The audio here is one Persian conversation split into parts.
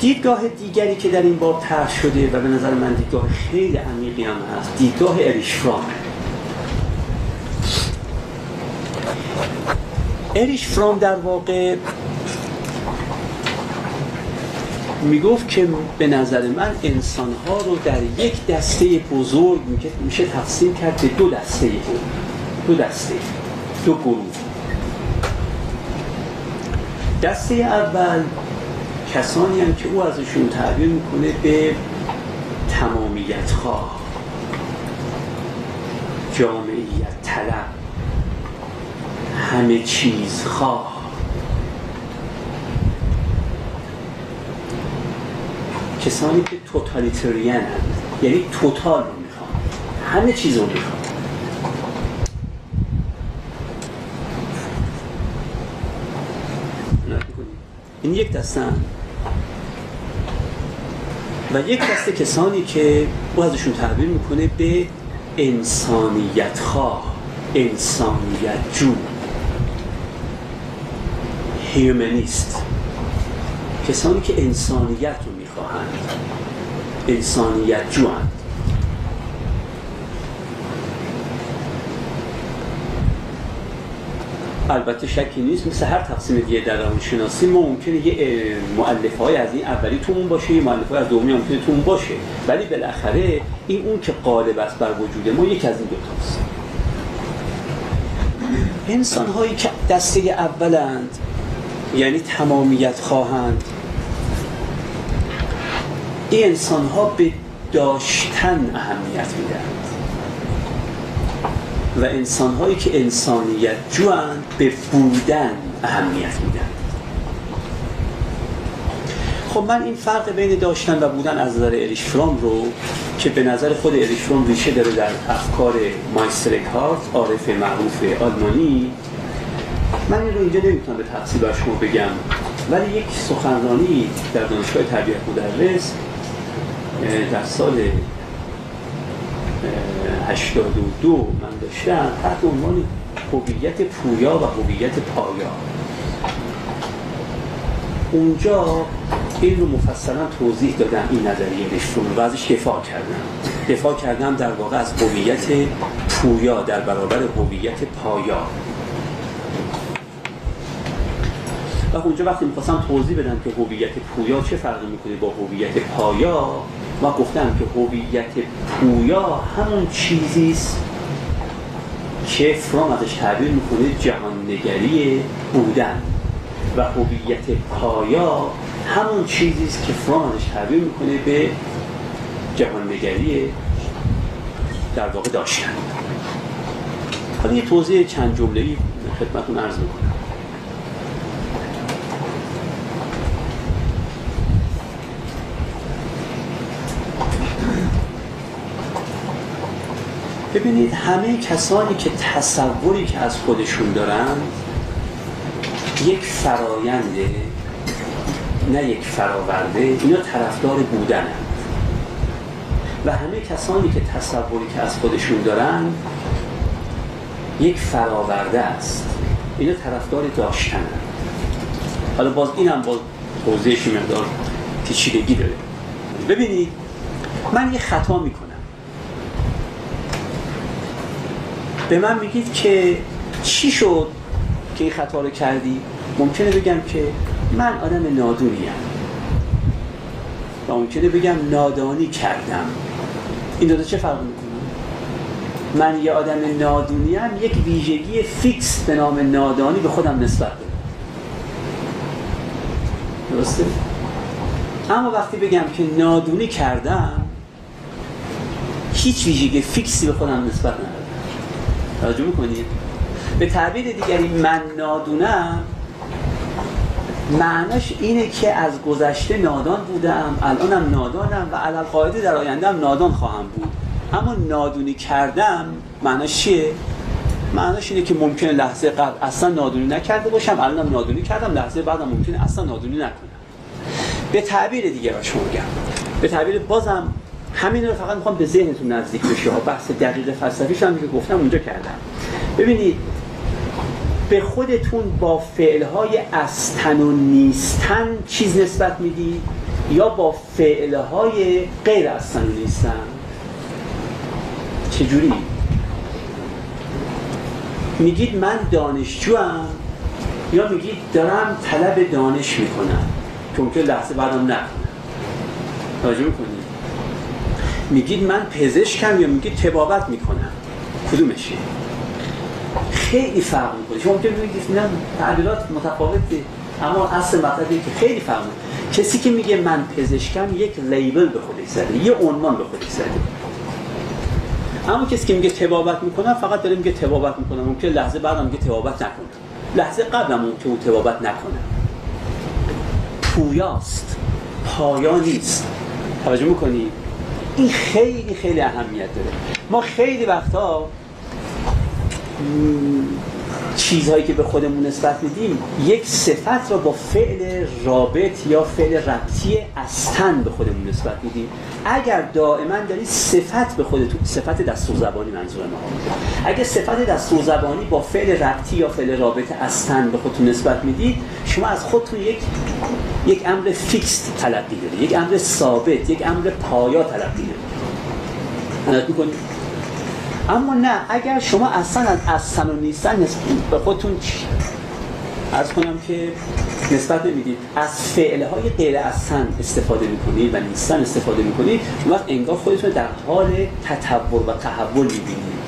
دیدگاه دیگری که در این باب طرح شده و به نظر من دیدگاه خیلی عمیقی هم هست دیدگاه اریش فرام. اریش فرام در واقع می‌گفت که به نظر من انسانها رو در یک دسته بزرگ میشه تقسیم کرد به دو دسته. دو دسته. دو گروه. دسته اول کسانی هم که او ازشون تعبیر می‌کنه به تمامیت خواه جامعیت طلب همه چیز خواه. کسانی که توتالیترین هست یعنی توتال رو می‌خوان. همه چیز رو می‌خوان. این یک دسته و یک دسته کسانی که او ازشون تعبیر می‌کنه به انسانیت خواه انسانیت جو هیومنیست کسانی که انسانیت رو می‌خواهند. انسانیت جو هند. البته شکی نیست مثل هر تقسیم دیگه در روانشناسی ما ممکنه یه مؤلفه های از این اولی تو اون باشه یه مؤلفه از دومی ممکنه تو اون باشه. ولی بالاخره این اون که قالب است بر وجود ما یک از این دوتاست انسان هایی که دسته اولند یعنی تمامیت خواهند این انسان ها به داشتن اهمیت میدن و انسان هایی که انسانیت جوان به بودن اهمیت میدن. خب من این فرق بین داشتن و بودن از نظر اریش فرام رو که به نظر خود اریش فرام ریشه داره در افکار مایستر هارت عارف معروف آلمانی. من این رو اینجا نمی‌تونم به تفصیل بر شما بگم ولی یک سخنرانی در دانشگاه تربیت مدرس در سال 82 من داشتم تحت عنوان هویت پویا و هویت پایا. اونجا این رو مفصلا توضیح دادم این نظریه نشون و ازش دفاع کردم. دفاع کردم در واقع از هویت پویا در برابر هویت پایا. و اونجا وقتی می‌خواستم توضیح بدم که هویت پویا چه فرقی می‌کنه با هویت پایا و گفتم که هویت پویا همون چیزی است که فرام ازش تعبیر می‌کنه جهاننگری بودن. و هویت پایا همون چیزی است که فرام ازش تعبیر می‌کنه به جهاننگری در واقع داشتن. حالا یه توضیح چند جمله ای خدمتتون عرض می‌کنم. ببینید همه کسانی که تصوری که از خودشون دارن یک فراینده نه یک فراورده اینا طرفدار بودن و همه کسانی که تصوری که از خودشون دارن یک فراورده است. اینا طرفدار داشتن حالا باز این هم باز توضیحش مقدار پیچیدگی داره. ببینید من یه خطا می‌کنم. به من میگید که چی شد که این خطا رو کردی؟ ممکنه بگم که من آدم نادونیم. و ممکنه بگم نادانی کردم. این دو چه فرق می‌کنه؟ من یه آدم نادونیم یک ویژگی فیکس به نام نادانی به خودم نسبت بدم درسته؟ اما وقتی بگم که نادونی کردم هیچ ویژگی فیکسی به خودم نسبت توجه می‌کنید به تعبیر دیگری من نادونم معناش اینه که از گذشته نادان بودم الانم نادانم و علال قاعده در آینده هم نادان خواهم بود. اما نادونی کردم معناش چیه؟ معناش اینه که ممکنه لحظه قبل اصلا نادونی نکرده باشم الانم نادونی کردم لحظه بعدم ممکنه اصلا نادونی نکنم. به تعبیر دیگه شما به تعبیر بازم همین رو فقط می‌خوام به ذهنتون نزدیک بشه. بحث دقیق فلسفیش هم که گفتم اونجا کردم. ببینید به خودتون با فعلهای استن و نیستن چیز نسبت می‌دید یا با فعله های غیر از نیستن؟ چجوری؟ میگید من دانشجوم یا میگید دارم طلب دانش می‌کنم؟ که لحظه بعدم نکنم توجه می‌کنید میگید من پزشکم یا میگید تبابت می‌کنم؟ کدومشه خیلی فرق می‌کنه. شما ممکن بگید نه تعبیرات متفاوته اما اصل مطلبی که خیلی فرق کسی که میگه من پزشکم یک لیبل به خودش زده یه عنوان به خودش زده. اما کسی که میگه تبابت می‌کنم فقط داره میگه تبابت می‌کنم. ممکن لحظه بعدم میگه تبابت نکنم. لحظه قبلم که اون تبابت نکنم پویاست. پایا نیست توجه می‌کنی؟ این خیلی خیلی اهمیت داره. ما خیلی وقتا چیزهایی که به خودمون نسبت میدیم یک صفت را با فعل رابط یا فعل ربطی استن به خودمون نسبت میدیم. اگر دائما داری صفت به خودتون صفت دستور زبانی منظور ما. اگر صفت دستور زبانی با فعل ربطی یا فعل رابط استن به خودتون نسبت می‌دید شما از خودتون یک یک امر فیکس تلقی دارید یک امر ثابت یک امر پایا تلقی دارید. اما نه اگر شما اصلا از اصلا و نیستن به خودتون؟ ارز کنم که نسبت نمی‌دید از فعله های غیر اصلا استفاده می‌کنید و نیستن استفاده می‌کنید وقت انگار خودتون در حال تطور و تحول می‌بینید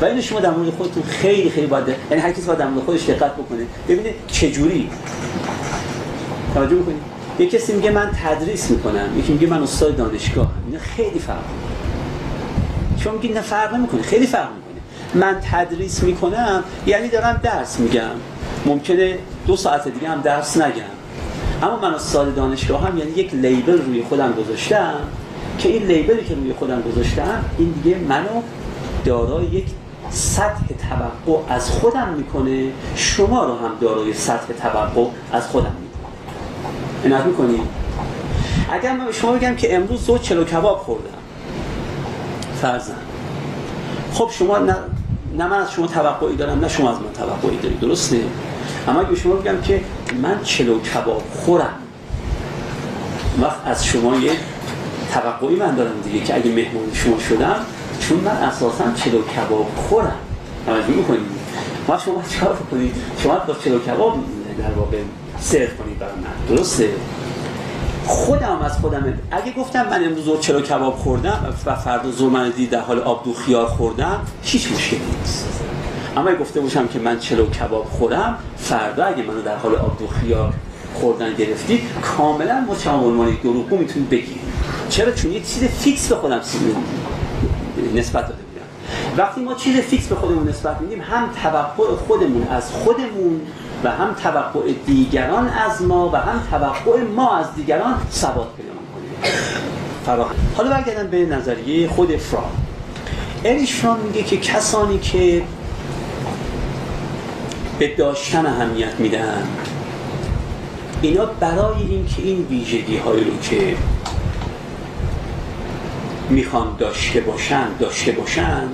و اینو شما در مورد خودتون خیلی خیلی باید یعنی هر کسی باید در مورد خودش دقت بکنه. ببینه چجوری؟ توجه می‌کنید یه کسی میگه من تدریس می‌کنم یکی میگه من استاد دانشگاه اینا خیلی فرق شما میگید نه فرق نمی‌کنه خیلی فرق می‌کنه. من تدریس می‌کنم یعنی دارم درس میگم. ممکنه دو ساعت دیگه هم درس نگم. اما من استاد دانشگاه هم یعنی یک لیبل روی خودم گذاشتم که این لیبلی که روی خودم گذاشتم این دیگه منو دارای یک سطح توقع از خودم می‌کنه. شما رو هم دارای سطح توقع از خودم می‌کنه. این می‌کنید اگر من به شما بگم که امروز دو چلو کباب خوردم. فرزن خب شما نه, نه من از شما توقعی دارم نه شما از من توقعی دارید. درسته؟ اما اگه شما بگم که من چلو کباب خورم وقت از شما یه توقعی من دارم دیگه که اگه مهمون شما شدم چون من اساسا چلو کباب خورم. توجه می‌کنید؟ ما شما چیکار کنید شما با چلو کباب در واقع سرو کنید برای من. درسته؟ خودم از خودم اگه گفتم من امروز چرا کباب خوردم و فردا زور من دید در حال آب دو خیار خوردم هیچ مشکلی نیست. اما اگه گفته باشم که من چلو کباب خورم فردا اگه منو در حال آب دوغ خیار خوردن گرفتید کاملا ما چه عنوان دروغگو می‌تونید بگیرید. چرا؟ چون یه چیز fix به خودم نسبت داده بودم وقتی ما چیز fix به خودمون نسبت میدیم هم توقع خودمون از خودمون و هم توقع دیگران از ما و هم توقع ما از دیگران ثبات پیدا می‌کنه حالا برگردم به نظریه خود فروم اریش فرام میگه که کسانی که به داشتن اهمیت میدن اینا برای اینکه این ویژگی های رو که می‌خوان داشته باشن داشته باشن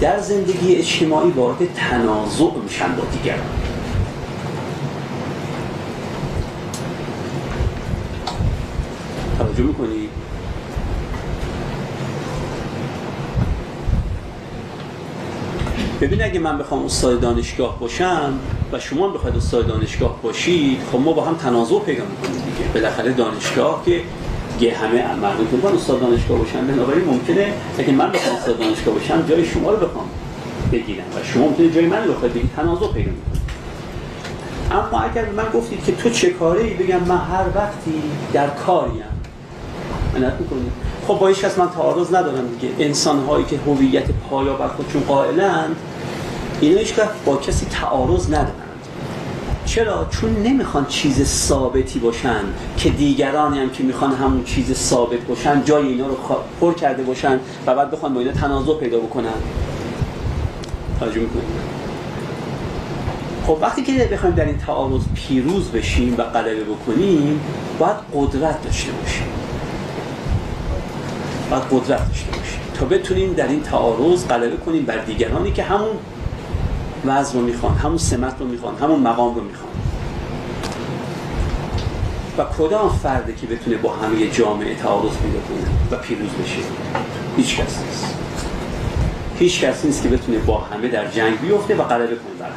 در زندگی اجتماعی وارد تنازع میشن با دیگران. توجه می‌کنی؟ ببین اگه من بخوام استاد دانشگاه باشم و شما بخواید استاد دانشگاه باشید خب ما با هم تنازع پیدا می‌کنیم دیگه. بالاخره دانشگاه که یه همه مردم که استاد دانشگاه باشن. بنابراین ممکنه اگه من بخوام استاد دانشگاه باشم جای شما رو بخوام بگیرم و شما ممکنه جای من رو بخواید بگید تنازع پیدا می‌کنید اما اگر من گفتید که تو چه کاری بگم من هر وقتی در کاریم عنایت می‌کنید خب با هیچ کس من تعارض ندارم دیگه. انسان هایی که هویت پایا بر خودشون قائلند اینا هیچ با کسی تعارض ندارند. چرا؟ چون نمی‌خوان چیز ثابتی باشن که دیگرانی هم که می‌خوان همون چیز ثابت باشن جای اینا رو پر کرده باشن و بعد بخوان با اینا تنازع پیدا بکنن. توجه می‌کنید خب وقتی که بخوایم در این تعارض پیروز بشیم و غلبه بکنیم باید قدرت داشته باشیم. باید قدرت داشته باشیم. تا بتونیم در این تعارض غلبه کنیم بر دیگرانی که همون وضع رو می‌خوان همون سمت رو می‌خوان همون مقام رو می‌خوان. و کدام فرده که بتونه با همه جامعه تعارض پیدا کنه و پیروز بشه؟ هیچ کس نیست. هیچ کس نیست که بتونه با همه در جنگ بیفته و غلبه کنه بر همه.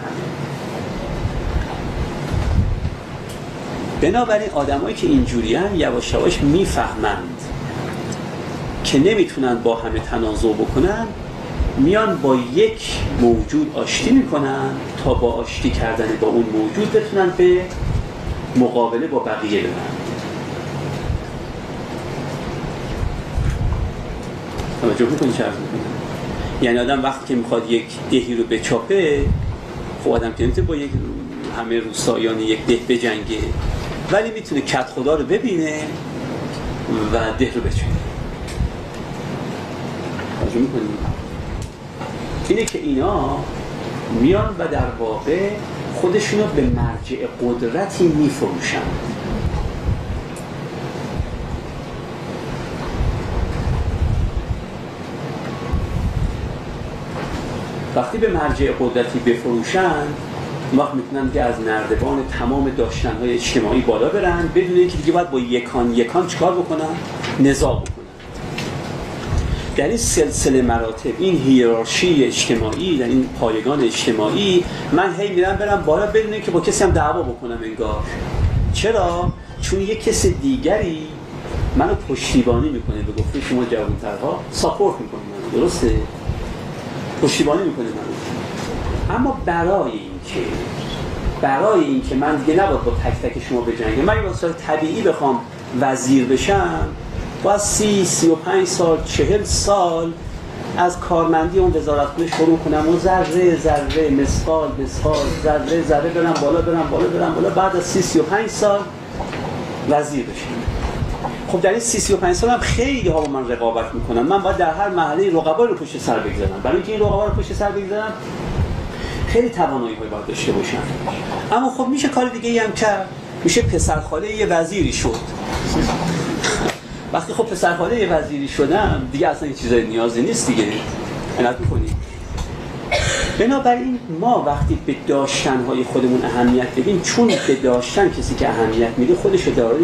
بنابراین آدمایی که اینجوری هم یواش یواش می‌فهمند که نمی‌تونن با همه تنازع بکنن میان با یک موجود آشتی می‌کنن تا با آشتی کردن با اون موجود بتونن به مقابله با بقیه برن. توجه می‌کنی چه یعنی آدم وقتی که می‌خواد یک دهی رو بچاپه خب آدم که با یک همه روستایان یک ده بجنگه ولی می‌تونه کت خدا رو ببینه و ده رو بچونه توجه می‌کنی؟ اینه که اینا میان و در واقع خودشونو به مرجع قدرتی میفروشن. وقتی به مرجع قدرتی بفروشن وقت می‌تونن که از نردبان تمام داشتنهای اجتماعی بالا برن بدون اینکه دیگه باید با یکان یکان چکار بکنن؟ نزاع بکنن. در این سلسله مراتب این هیرارشی اجتماعی در این پایگان اجتماعی من هی میرم برم بالا بدون که با کسی هم دعوا بکنم انگار. چرا؟ چون یک کس دیگری منو پشتیبانی می‌کنه به گفته شما جوانترها ساپورت می‌کنه منو درسته؟ پشتیبانی می‌کنه منو. اما برای اینکه برای اینکه من دیگه نباید با تک تک شما بجنگم من واسه طبیعی بخوام وزیر بشم باید سی، سی و پنج سال، چهل سال از کارمندی اون وزارت خونه شروع کنم. و ذره ذره مسقال مسقال ذره ذره برم بالا برم بالا برم بالا. بعد از سی سی و پنج سال وزیر بشم. خب در این سی سی و پنج سال هم خیلی ها با من رقابت می‌کنن. من باید در هر محله رقبا رو پشت سر بگذارم. برای اینکه این رقبا رو پشت سر بگذارم خیلی توانایی های باید داشته باشم. اما خب میشه کار دیگه هم کرد. میشه پسرخاله یه وزیری شد. وقتی خب پسرخاله وزیری شدم دیگه اصلا این چیزای نیازی نیست دیگه. عنایت می‌کنی. بنابراین ما وقتی به داشتنهای خودمون اهمیت بدیم چون به داشتن کسی که اهمیت میده خودش رو داره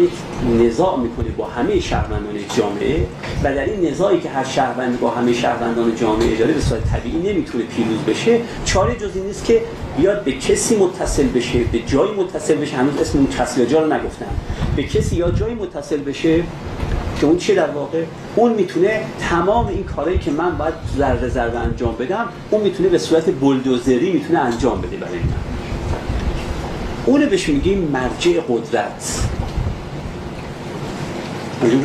نزاع می‌کنه با همه شهروندان جامعه. و در این نزاعی که هر شهروندی با همه شهروندان جامعه داره به صورت طبیعی نمی‌تونه پیروز بشه چاره جزی نیست که بیاد به کسی متصل بشه به جایی متصل بشه. هنوز اسم اون کسی جا رو نگفتم. به کسی یا جایی متصل بشه که اون چیه در واقع؟ اون می‌تونه تمام این کارهایی که من باید ذره ذره انجام بدم اون می‌تونه به صورت بلدوزری می‌تونه انجام بده برای من. اونو بهش میگیم مرجع قدرت.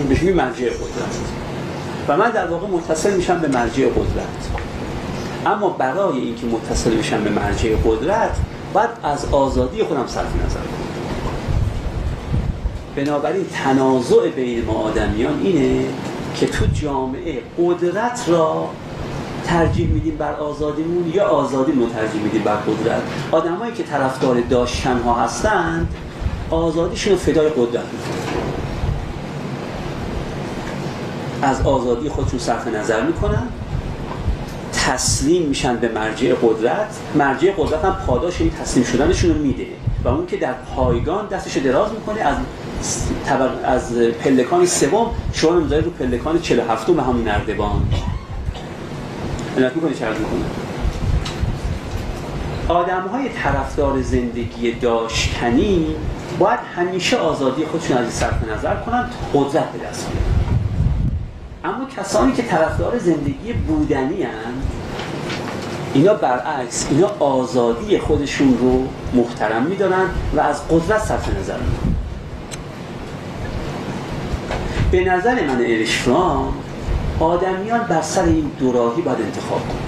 بهش میگیم مرجع قدرت. و من در واقع متصل میشم به مرجع قدرت. اما برای اینکه متصل بشم به مرجع قدرت باید از آزادی خودم صرف نظر کنم. بنابراین تنازع بین ما آدمیان اینه که تو جامعه قدرت را ترجیح میدیم بر آزادیمون یا آزادی رو ترجیح میدیم بر قدرت. آدمایی که طرفدار داشتن ها هستند آزادیشون فدای قدرت می‌کنن. از آزادی خودشون صرف نظر می‌کنن تسلیم میشن به مرجع قدرت. مرجع قدرت هم پاداش این تسلیم شدنشون رو میده و اون که در پایگان دستش دراز می‌کنه از از پلکان سوم شما می‌ذاری رو پلکان 47 به همون نردبان. علت می‌کنی چه می‌کنه آدم های طرفدار زندگی داشتنی باید همیشه آزادی خودشون از صرف نظر کنن قدرت به دست اما کسانی که طرفدار زندگی بودنی هن اینا برعکس اینا آزادی خودشون رو محترم میدارن و از قدرت صرف نظر می‌کنن. به نظر من ارشفرام آدمیان بر سر این دوراهی باید انتخاب کن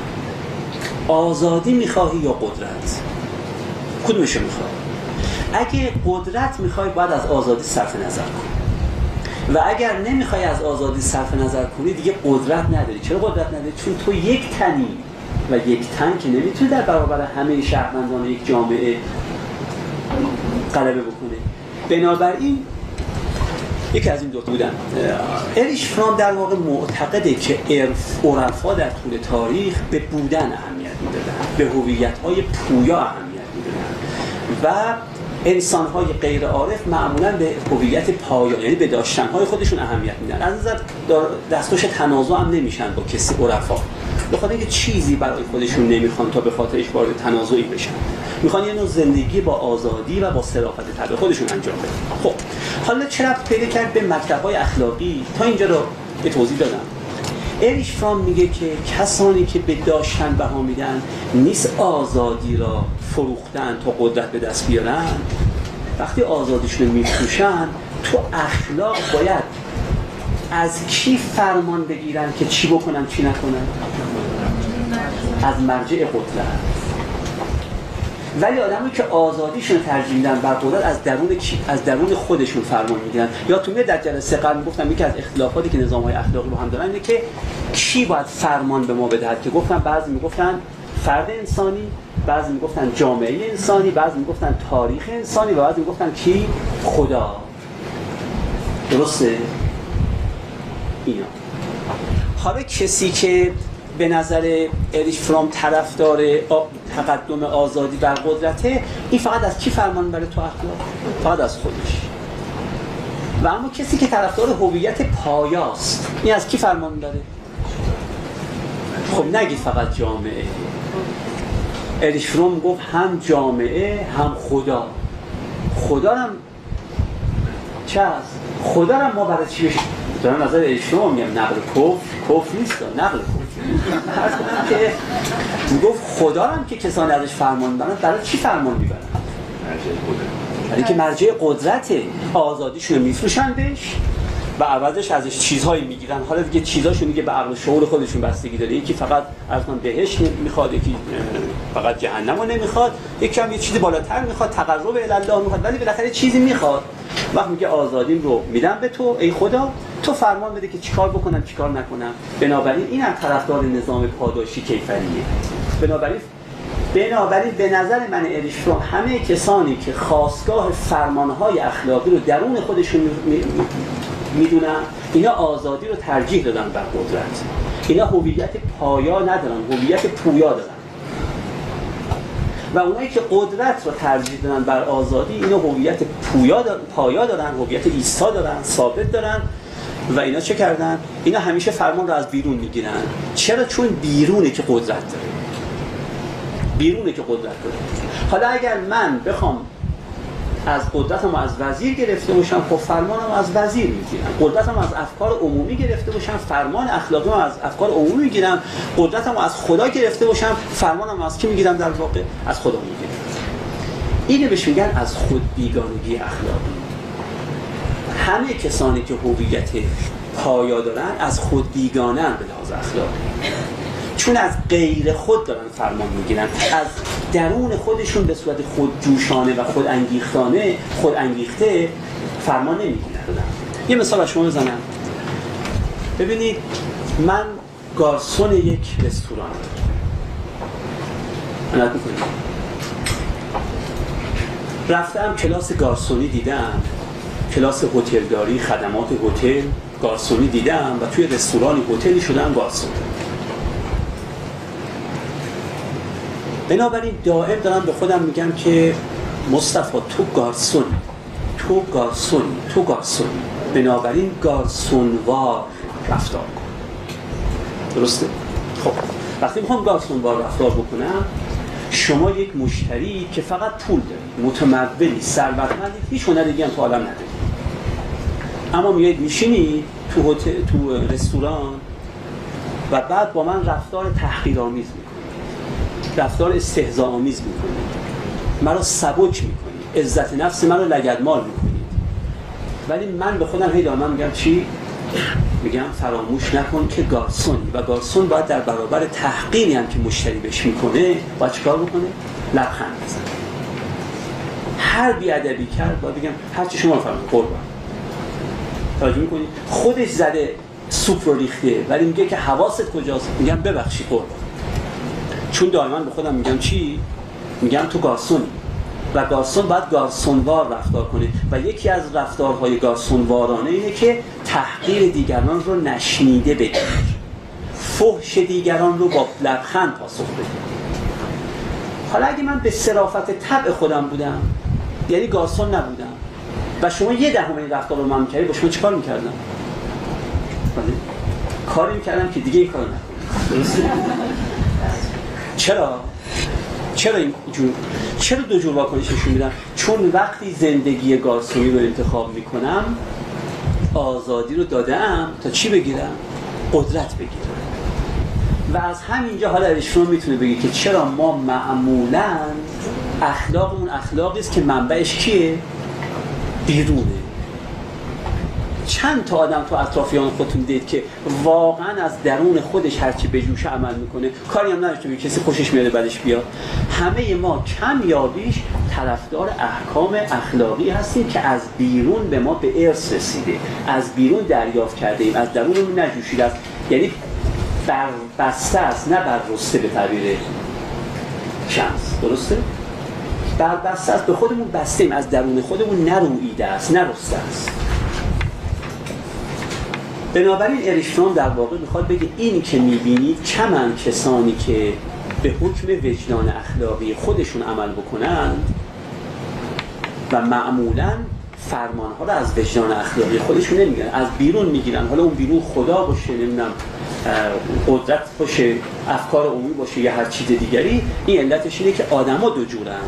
آزادی می‌خواهی یا قدرت؟ کدومشو می‌خوای؟ اگه قدرت می‌خوای باید از آزادی صرف نظر کن و اگر نمی‌خوای از آزادی صرف نظر کنی دیگه قدرت نداری. چرا قدرت نداری؟ چون تو یک تنی و یک تن که نمی‌تونی در برابر همه شهروندان یک جامعه غلبه بکنه بنابراین یکی از این دو بودن. اریش فرام در واقع معتقده که عرفا در طول تاریخ به بودن اهمیت می‌دادن به هویت های پویا اهمیت می‌دادن. و انسان های غیر عارف معمولا به هویت پایان یعنی به داشتن های خودشون اهمیت میدن. از نظر دستوش تنازع هم نمیشن با کسی عرفا. بخاطر اینکه چیزی برای خودشون نمی‌خوان تا به خاطرش وارد تنازعی بشن. می‌خوان یه نوع زندگی با آزادی و با صرافت طبع خودشون انجام بدن. خب حالا چرا پیدا کرد به مکتب اخلاقی؟ تا اینجا رو به توضیح دادم. اریش فرام میگه که کسانی که به داشتن بها میدن نیست آزادی را فروختن تا قدرت به دست بیارن. وقتی آزادیشون رو میفروشن تو اخلاق باید از کی فرمان بگیرن که چی بکنن چی نکنن؟ از مرجع قدرت. ولی آدمی که آزادیشون ترجیح میدن بر قدرت از درون از درون خودشون فرمان می‌گیرن. یا تو در جلسه قبل گفتم یکی از اختلافاتی که نظام های اخلاقی با هم دارن اینه که کی باید فرمان به ما بدهد که گفتن بعضی می‌گفتن فرد انسانی بعضی می‌گفتن جامعه انسانی بعضی می‌گفتن تاریخ انسانی و بعضی می‌گفتن کی؟ خدا. درسته؟ اینا. حالا کسی که به نظر اریش فرام طرفدار تقدم آزادی بر قدرته این فقط از کی فرمان بره تو اخلاق؟ فقط از خودش. و اما کسی که طرفدار هویت پایاست این از کی فرمان داره خب نگید فقط جامعه. اریش فروم گفت هم جامعه هم خدا. خدا هم چه هست؟ خدا هم ما برای چی دارم نظر فروم میگم. نقل کف کف نیست نقل کف که گفت خدا هم که کسانی ازش فرمان برن برای چی فرمان می‌برن؟ برای که مرجع قدرت آزادیشون رو میفروشن بهش. و عوضش ازش چیزهایی می‌گیرن. حالا دیگه چیزاشون دیگه به عقل شعور خودشون بستگی داره. یکی فقط از من بهش می‌خواد یکی فقط جهنم رو نمی‌خواد. یکی هم یه چیزی بالاتر می‌خواد تقرب الله می‌خواد ولی بالاخره چیزی می‌خواد. وقتی میگه آزادیم رو میدم به تو ای خدا. تو فرمان بده که چیکار بکنم چیکار نکنم. بنابراین این هم طرفدار نظام پاداشی کیفریه. بنابراین بنابراین به نظر من اریشترون همه کسانی که خواستگاه فرمانهای اخلاقی رو درون خودشون می‌دونن اینا آزادی رو ترجیح دادن بر قدرت. اینا هویت پایا ندارن هویت پویا دارن. و اونایی که قدرت رو ترجیح دادن بر آزادی اینا هویت پویا پایا دارن هویت ایستا دارن ثابت دارن. و اینا چه کردن؟ اینا همیشه فرمان رو از بیرون می‌گیرن. چرا؟ چون بیرونه که قدرت داره. بیرونه که قدرت داره. حالا اگر من بخوام از قدرتم از وزیر گرفته باشم خب فرمانم از وزیر می‌گیرم قدرتم از افکار عمومی گرفته باشم فرمان اخلاقی از افکار عمومی می‌گیرم قدرتم از خدا گرفته باشم فرمانم از کی می‌گیرم در واقع؟ از خدا می‌گیرم اینو بهش میگن از خود بیگانگی اخلاقی. همه کسانی که هویت پایا دارن از خود بیگانه به لحاظ اخلاقی. چون از غیر خود دارن فرمان می‌گیرن. از درون خودشون به صورت خود جوشانه و خود انگیختانه خود انگیخته فرمان نمی‌گیرن. یه مثال شما بزنم. ببینید من گارسون یک رستوران رفتم کلاس گارسونی دیدم. کلاس هتلداری خدمات هتل. گارسونی دیدم و توی رستورانی هتلی شدم گارسون. بنابراین دائم دارم به خودم میگم که مصطفی تو گارسون تو گارسون تو گارسون. بنابراین گارسونوار رفتار کن. درسته؟ خب وقتی می‌خوام گارسونوار رفتار بکنم شما یک مشتری که فقط پول داری متمولی ثروتمندی هیچ هنر دیگه هم تو عالم نداری. اما میاد میشینی تو تو رستوران و بعد با من رفتار تحقیرآمیز رفتار استهزا آمیز می‌کنید. مرا سبک می‌کنید. عزت نفس مرا لگدمال می‌کنید. ولی من به خودم هی دارم میگم چی؟ میگم فراموش نکن که گارسون و گارسون باید در برابر تحقیری هم که مشتری بهش می‌کنه باید چیکار بکنه؟ لبخند بزنه. هر بیادبی کرد باید بگم هر چی شما فرمون قربان. توجه می‌کنید خودش زده سوپ رو ریخته ولی میگه که حواست کجاست؟ میگم ببخشی قربان. چون دائما به خودم میگم چی؟ میگم تو گارسونی و گارسون باید گارسونوار رفتار کنه. و یکی از رفتارهای گارسونوارانه اینه که تحقیر دیگران رو نشنیده بگیر فحش دیگران رو با لبخند پاسخ بده. حالا اگه من به صرافت طبع خودم بودم یعنی گارسون نبودم و شما یه دهم این رفتار رو من می‌کردی با شما چیکار می‌کردم؟ بله. کاری می‌کردم که دیگه این کار نکنم. چرا؟ چرا اینجور چرا دو جور واکنش میدم چون وقتی زندگی گارسونی رو انتخاب می‌کنم آزادی رو دادم تا چی بگیرم؟ قدرت بگیرم. و از همینجا حالا ارشفرون می‌تونه بگه که چرا ما معمولا اخلاقمون اخلاقی است که منبعش کیه؟ بیرونه. چند تا آدم تو اطرافیان خودتون دید که واقعا از درون خودش هرچی به جوش عمل می‌کنه کاری هم نداشته کسی خوشش میاد بعدش بیاد. همه ما کم یا بیش طرفدار احکام اخلاقی هستیم که از بیرون به ما به ارث رسیده. از بیرون دریافت کرده ایم از درونمون نجوشیده است. یعنی بر بسته است نه بر رسته به تعبیر شمس. درسته؟ بر بسته است به خودمون بسته ایم. از درون خودمون نرویده است نرسته است. بنابراین اریشتون در واقع می‌خواد بگه این که می‌بینید چمن کسانی که به حکم وجدان اخلاقی خودشون عمل بکنند و معمولا فرمان ها رو از وجدان اخلاقی خودشون نمیگن از بیرون می‌گیرن. حالا اون بیرون خدا باشه نمی‌دونم قدرت باشه افکار عمومی باشه یا هر چیز دیگری این علتش اینه که آدما دو جورن.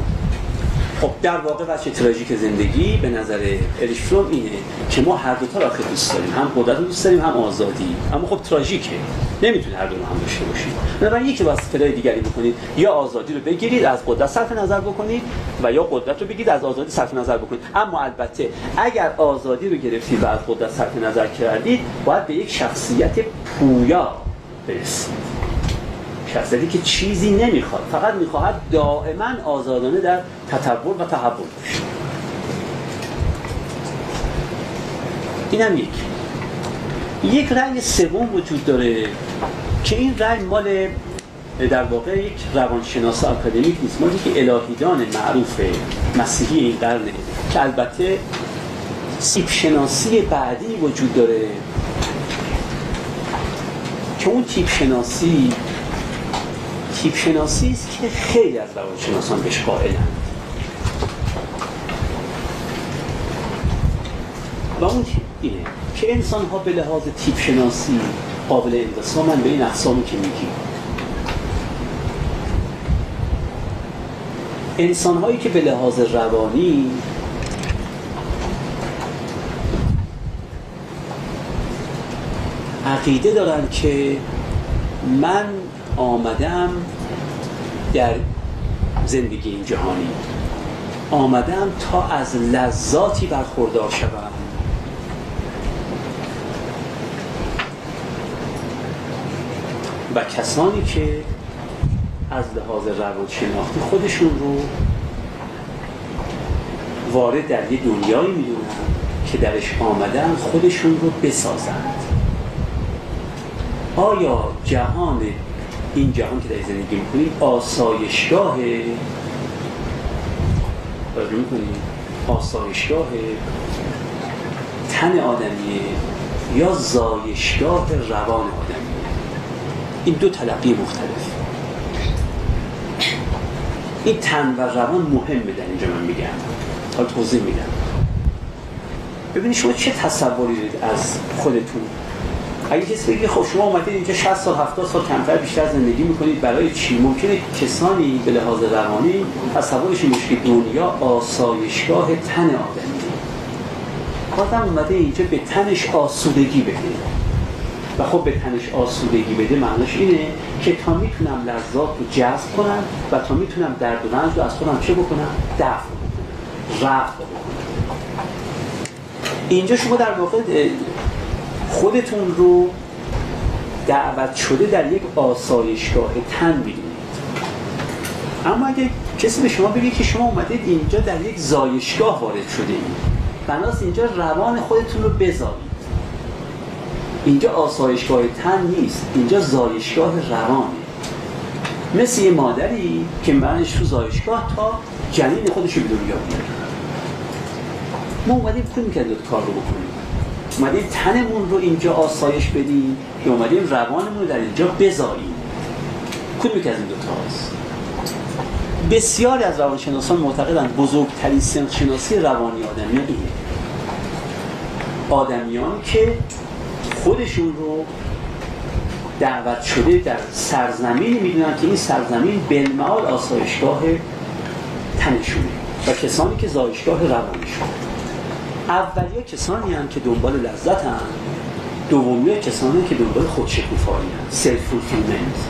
خب در واقع وجه تراژیک زندگی به نظر اریشفروم اینه که ما هر دو تا را دوست داریم. هم قدرت رو دوست داریم هم آزادی. اما خب تراژیکه. نمی‌تونه هر دو رو هم داشته باشید بنابراین یکی واسه فلای دیگری بکنید یا آزادی رو بگیرید از قدرت صرف نظر بکنید و یا قدرت رو بگیرید از آزادی صرف نظر بکنید. اما البته اگر آزادی رو گرفتید و از قدرت صرف نظر کردید باید به یک شخصیت پویا برسید. شخصیتی که چیزی نمی‌خواد. فقط می‌خواهد دائما آزادانه در تطور و تحول باشه اینم یک. یک رأی سوم وجود داره که این رأی مال در واقع یک روانشناس اکادمیک نیست. مالی که الهیدان معروف مسیحی این قرنه که البته سیب شناسی بعدی وجود داره. که اون تیپ شناسی تیپ شناسی است که خیلی از روانشناسان بهش قائلند و اون اینه که انسان ها به لحاظ تیپ شناسی قابل انقسامن به این اقسامی که میگیم. انسان هایی که به لحاظ روانی عقیده دارن که من آمدم در زندگی این جهانی. آمدم تا از لذاتی برخوردار شوم. و کسانی که از لحاظ روانشناختی خودشون رو وارد در یه دنیایی می‌دونن که درش آمدن خودشون رو بسازند. آیا جهان این جهان که در زندگی می‌کنیم آسایشگاه. توجه می‌کنیم آسایشگاه تن آدمیه یا زایشگاه روان آدمیه؟ این دو تلقی مختلف. این تن و روان مهمه در اینجا من میگم. حال توضیح میدم. ببینید شما چه تصوری دارید از خودتون اگه کسی بگه خب شما اومدید اینجا 60 سال 70 سال کمتر بیشتر زندگی می‌کنید برای چی؟ ممکنه کسانی به لحاظ روانی تصورش که دنیا آسایشگاه تن آدمی بازم اومده اینجا به تنش آسودگی بده. و خب به تنش آسودگی بده معناش اینه که تا می‌تونم لذات رو جذب کنم و تا می‌تونم درد و رنج رو از خودم چه بکنم؟ دفع بکنم. اینجا شما در واقع خودتون رو دعوت شده در یک آسایشگاه تن بینید اما اگه کسی به شما بگه که شما اومدید اینجا در یک زایشگاه وارد شده اید بناس اینجا روان خودتون رو بذارید اینجا آسایشگاه تن نیست اینجا زایشگاه روانه. مثل یه مادری که منش تو زایشگاه تا جنین خودش رو به دنیا ما اومدیم که کار رو بکنیم. اومدیم تنمون رو اینجا آسایش بدیم یا اومدیم روانمون رو در اینجا بذاریم کدومی که از این دوتا هست؟ بسیاری از روانشناسان معتقدند بزرگترین شناسی روانی آدمیان اینه. آدمیان که خودشون رو دعوت شده در سرزمینی می‌دونن که این سرزمین بلمعال آسایشگاه تنشونه و کسانی که زایشگاه روانشون اولیا کسانی هم که دنبال لذت هم دومی کسانی که دنبال خودشکوفایی هم سلف فولفیلمنت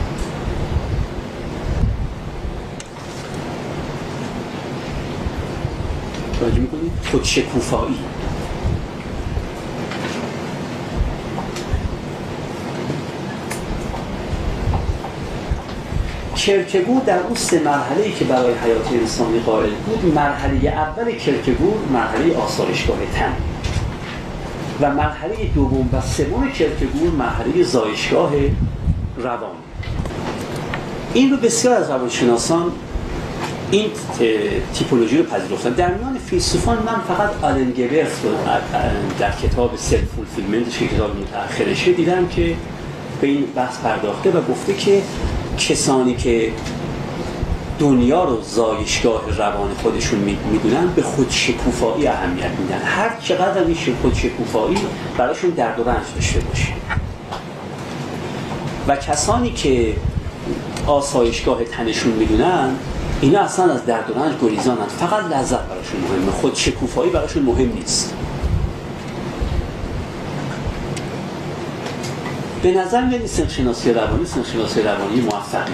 توجه می‌کنید خودشکوفایی. کرکگور در اون سه مرحله ای که برای حیات انسانی قائل بود مرحله اول کرکگور مرحله آسایشگاه تن و مرحله دوم و سوم کرکگور مرحله زایشگاه روان. این رو بسیار از روانشناسان این تیپولوژی رو پذیرفتن. در میان فیلسوفان من فقط آلن گبرت رو در کتاب سلف فولفیلمنتش که کتاب متأخرشه دیدم که به این بحث پرداخته و گفته که کسانی که دنیا رو زایشگاه روان خودشون می‌دونن به خود شکوفایی اهمیت میدن. هر چقدر این خود شکوفایی براشون درد و رنج داشته باشه. و کسانی که آسایشگاه تنشون می‌دونن اینا اصلا از درد و رنج گریزانن. فقط لذت براشون مهمه. خود شکوفایی براشون مهم نیست. به نظر میاد شناسی روانی شناسی روانی موفقی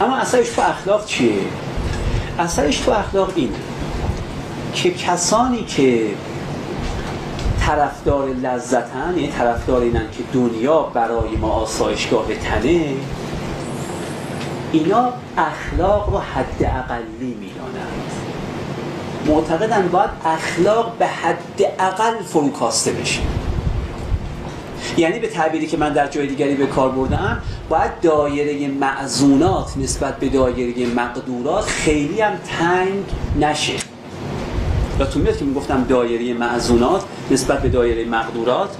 اما اثرش تو اخلاق چیه؟ اثرش تو اخلاق اینه که کسانی که طرفدار لذتن یعنی طرفدار اینن که دنیا برای ما آسایشگاه تنه اینا اخلاق رو حد اقلی می‌دانند. معتقدن باید اخلاق به حد اقل فروکاسته بشه. یعنی به تعبیری که من در جای دیگری به کار بردم باید دایره معزونات نسبت به دایره مقدورات خیلی هم تنگ نشه. تو میاد که می‌گفتم دایره معزونات نسبت به دایره مقدورات؟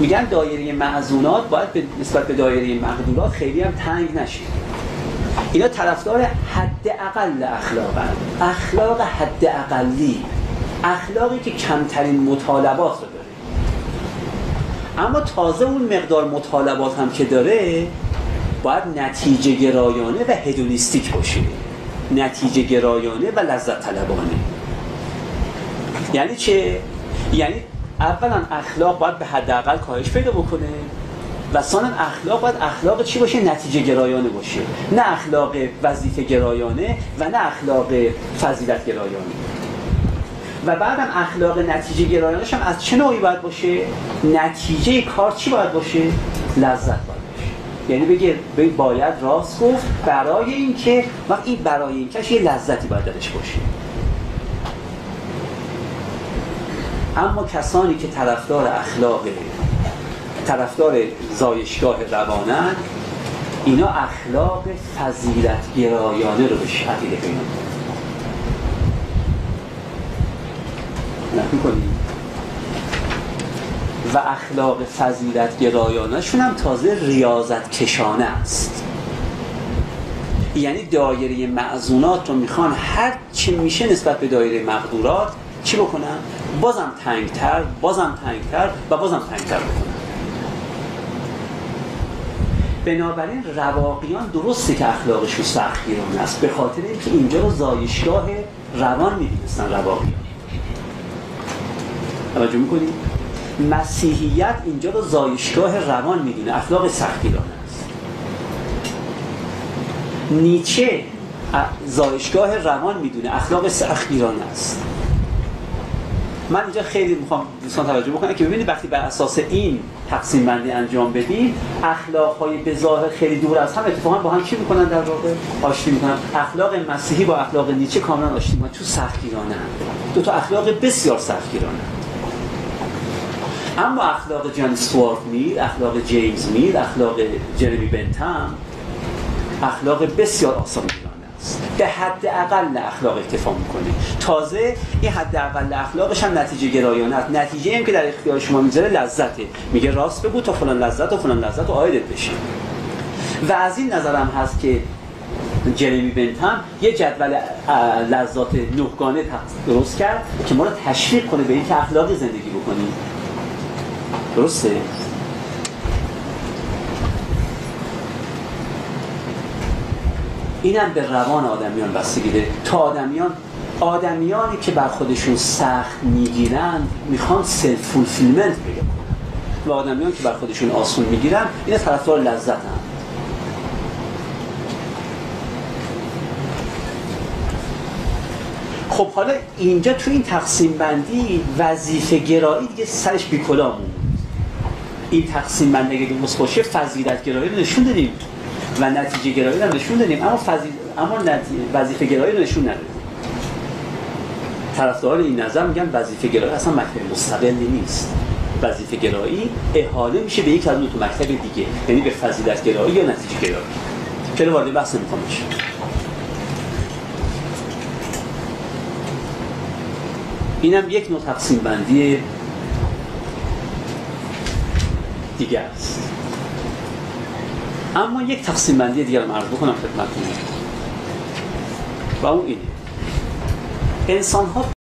میگن دایره معزونات باید به نسبت به دایره مقدورات خیلی هم تنگ نشه. اینا طرفدار حد اقل اخلاق اخلاق حد اقلی اخلاقی که کمترین مطالبات رو اما تازه اون مقدار مطالبات هم که داره باید نتیجه گرایانه و هدونیستیک باشه. نتیجه گرایانه و لذت طلبانه. یعنی چه؟ یعنی اولا اخلاق باید به حداقل کاهش پیدا بکنه و ثانا اخلاق باید اخلاق چی باشه؟ نتیجه گرایانه باشه. نه اخلاق وظیفه گرایانه و نه اخلاق فضیلت گرایانه. و بعدم اخلاق نتیجه گرایانش هم از چه نوعی باید باشه؟ نتیجه کار چی باید باشه؟ لذت باید باشه. یعنی بگه باید راست گفت برای اینکه وقت این برای این کش یه لذتی باید درش باشه. اما کسانی که طرفدار اخلاق طرفدار زایشگاه روانن اینا اخلاق فضیلت گرایانه رو به عقیده پیدا می‌کنیم و اخلاق فضیلت گرایانشون هم تازه ریاضت کشانه است. یعنی دایره معزونات رو می‌خوان هر چی میشه نسبت به دایره مقدورات چی بکنن؟ بازم تنگتر، بازم تنگتر و بازم تنگتر بکنن. بنابراین رواقیان درسته که اخلاقشون سختگیرانه است به خاطر اینکه اینجا رو زایشگاه روان می‌دونستن رواقیان. توجه می‌کنید مسیحیت اینجا رو زایشگاه روان می‌دونه اخلاق سختگیرانه است. نیچه زایشگاه روان می‌دونه اخلاق سختگیرانه است. من اینجا خیلی می‌خوام دوستان توجه بکنم که ببینید وقتی بر اساس این تقسیم بندی انجام بدیم اخلاق های به خیلی دور از هم اتفاقا با هم چی می‌کنن در واقع؟ آشتی می‌کنن. اخلاق مسیحی با اخلاق نیچه کاملا آشتی می‌کنن. تو سختگیرانه دو تا اخلاق بسیار سختگیرانه اما اخلاق جان استوارت میل اخلاق جیمز میل اخلاق جرمی بنتم اخلاق بسیار آسان است. به حد اقل اخلاق اکتفا می‌کنه. تازه این حد اقل اخلاقش هم نتیجه گرایانه است. نتیجه هم که در اختیار شما می‌ذاره لذته. میگه راست بگو تا فلان لذت و فلان لذت و آیدت بشه. و از این نظرم هست که جرمی بنتم یه جدول لذات نهگانه درست کرد که ما رو تشویق کنه به اینکه اخلاقی زندگی بکنیم. درسته؟ اینم به روان آدمیان بستگی داره. تا آدمیان آدمیانی که بر خودشون سخت می‌گیرن می‌خوان self-fulfillment پیدا و آدمیان که بر خودشون آسون می‌گیرن این طرفدار لذت‌اند. خب حالا اینجا تو این تقسیم بندی وظیفه گرایی دیگه سرش بیکلا این تقسیم درست باشه فضیلت گرایی رو نشون دادیم و نتیجه گرایی رو نشون دادیم اما فضیل... اما وظیفه گرایی رو نشون ندادیم. طرفداران این نظر میگن وظیفه گرایی اصلا مکتب مستقلی نیست. وظیفه گرایی احاله میشه به یک از دو مکتب دیگه یعنی به فضیلت گرایی یا نتیجه گرایی. چرا وارد بحث نمی‌خوام اینم یک نوع تقسیم بندی دیگه است. اما یک تقسیم بندی دیگر رو عرض بکنم خدمتتون. و اون اینه. انسان ها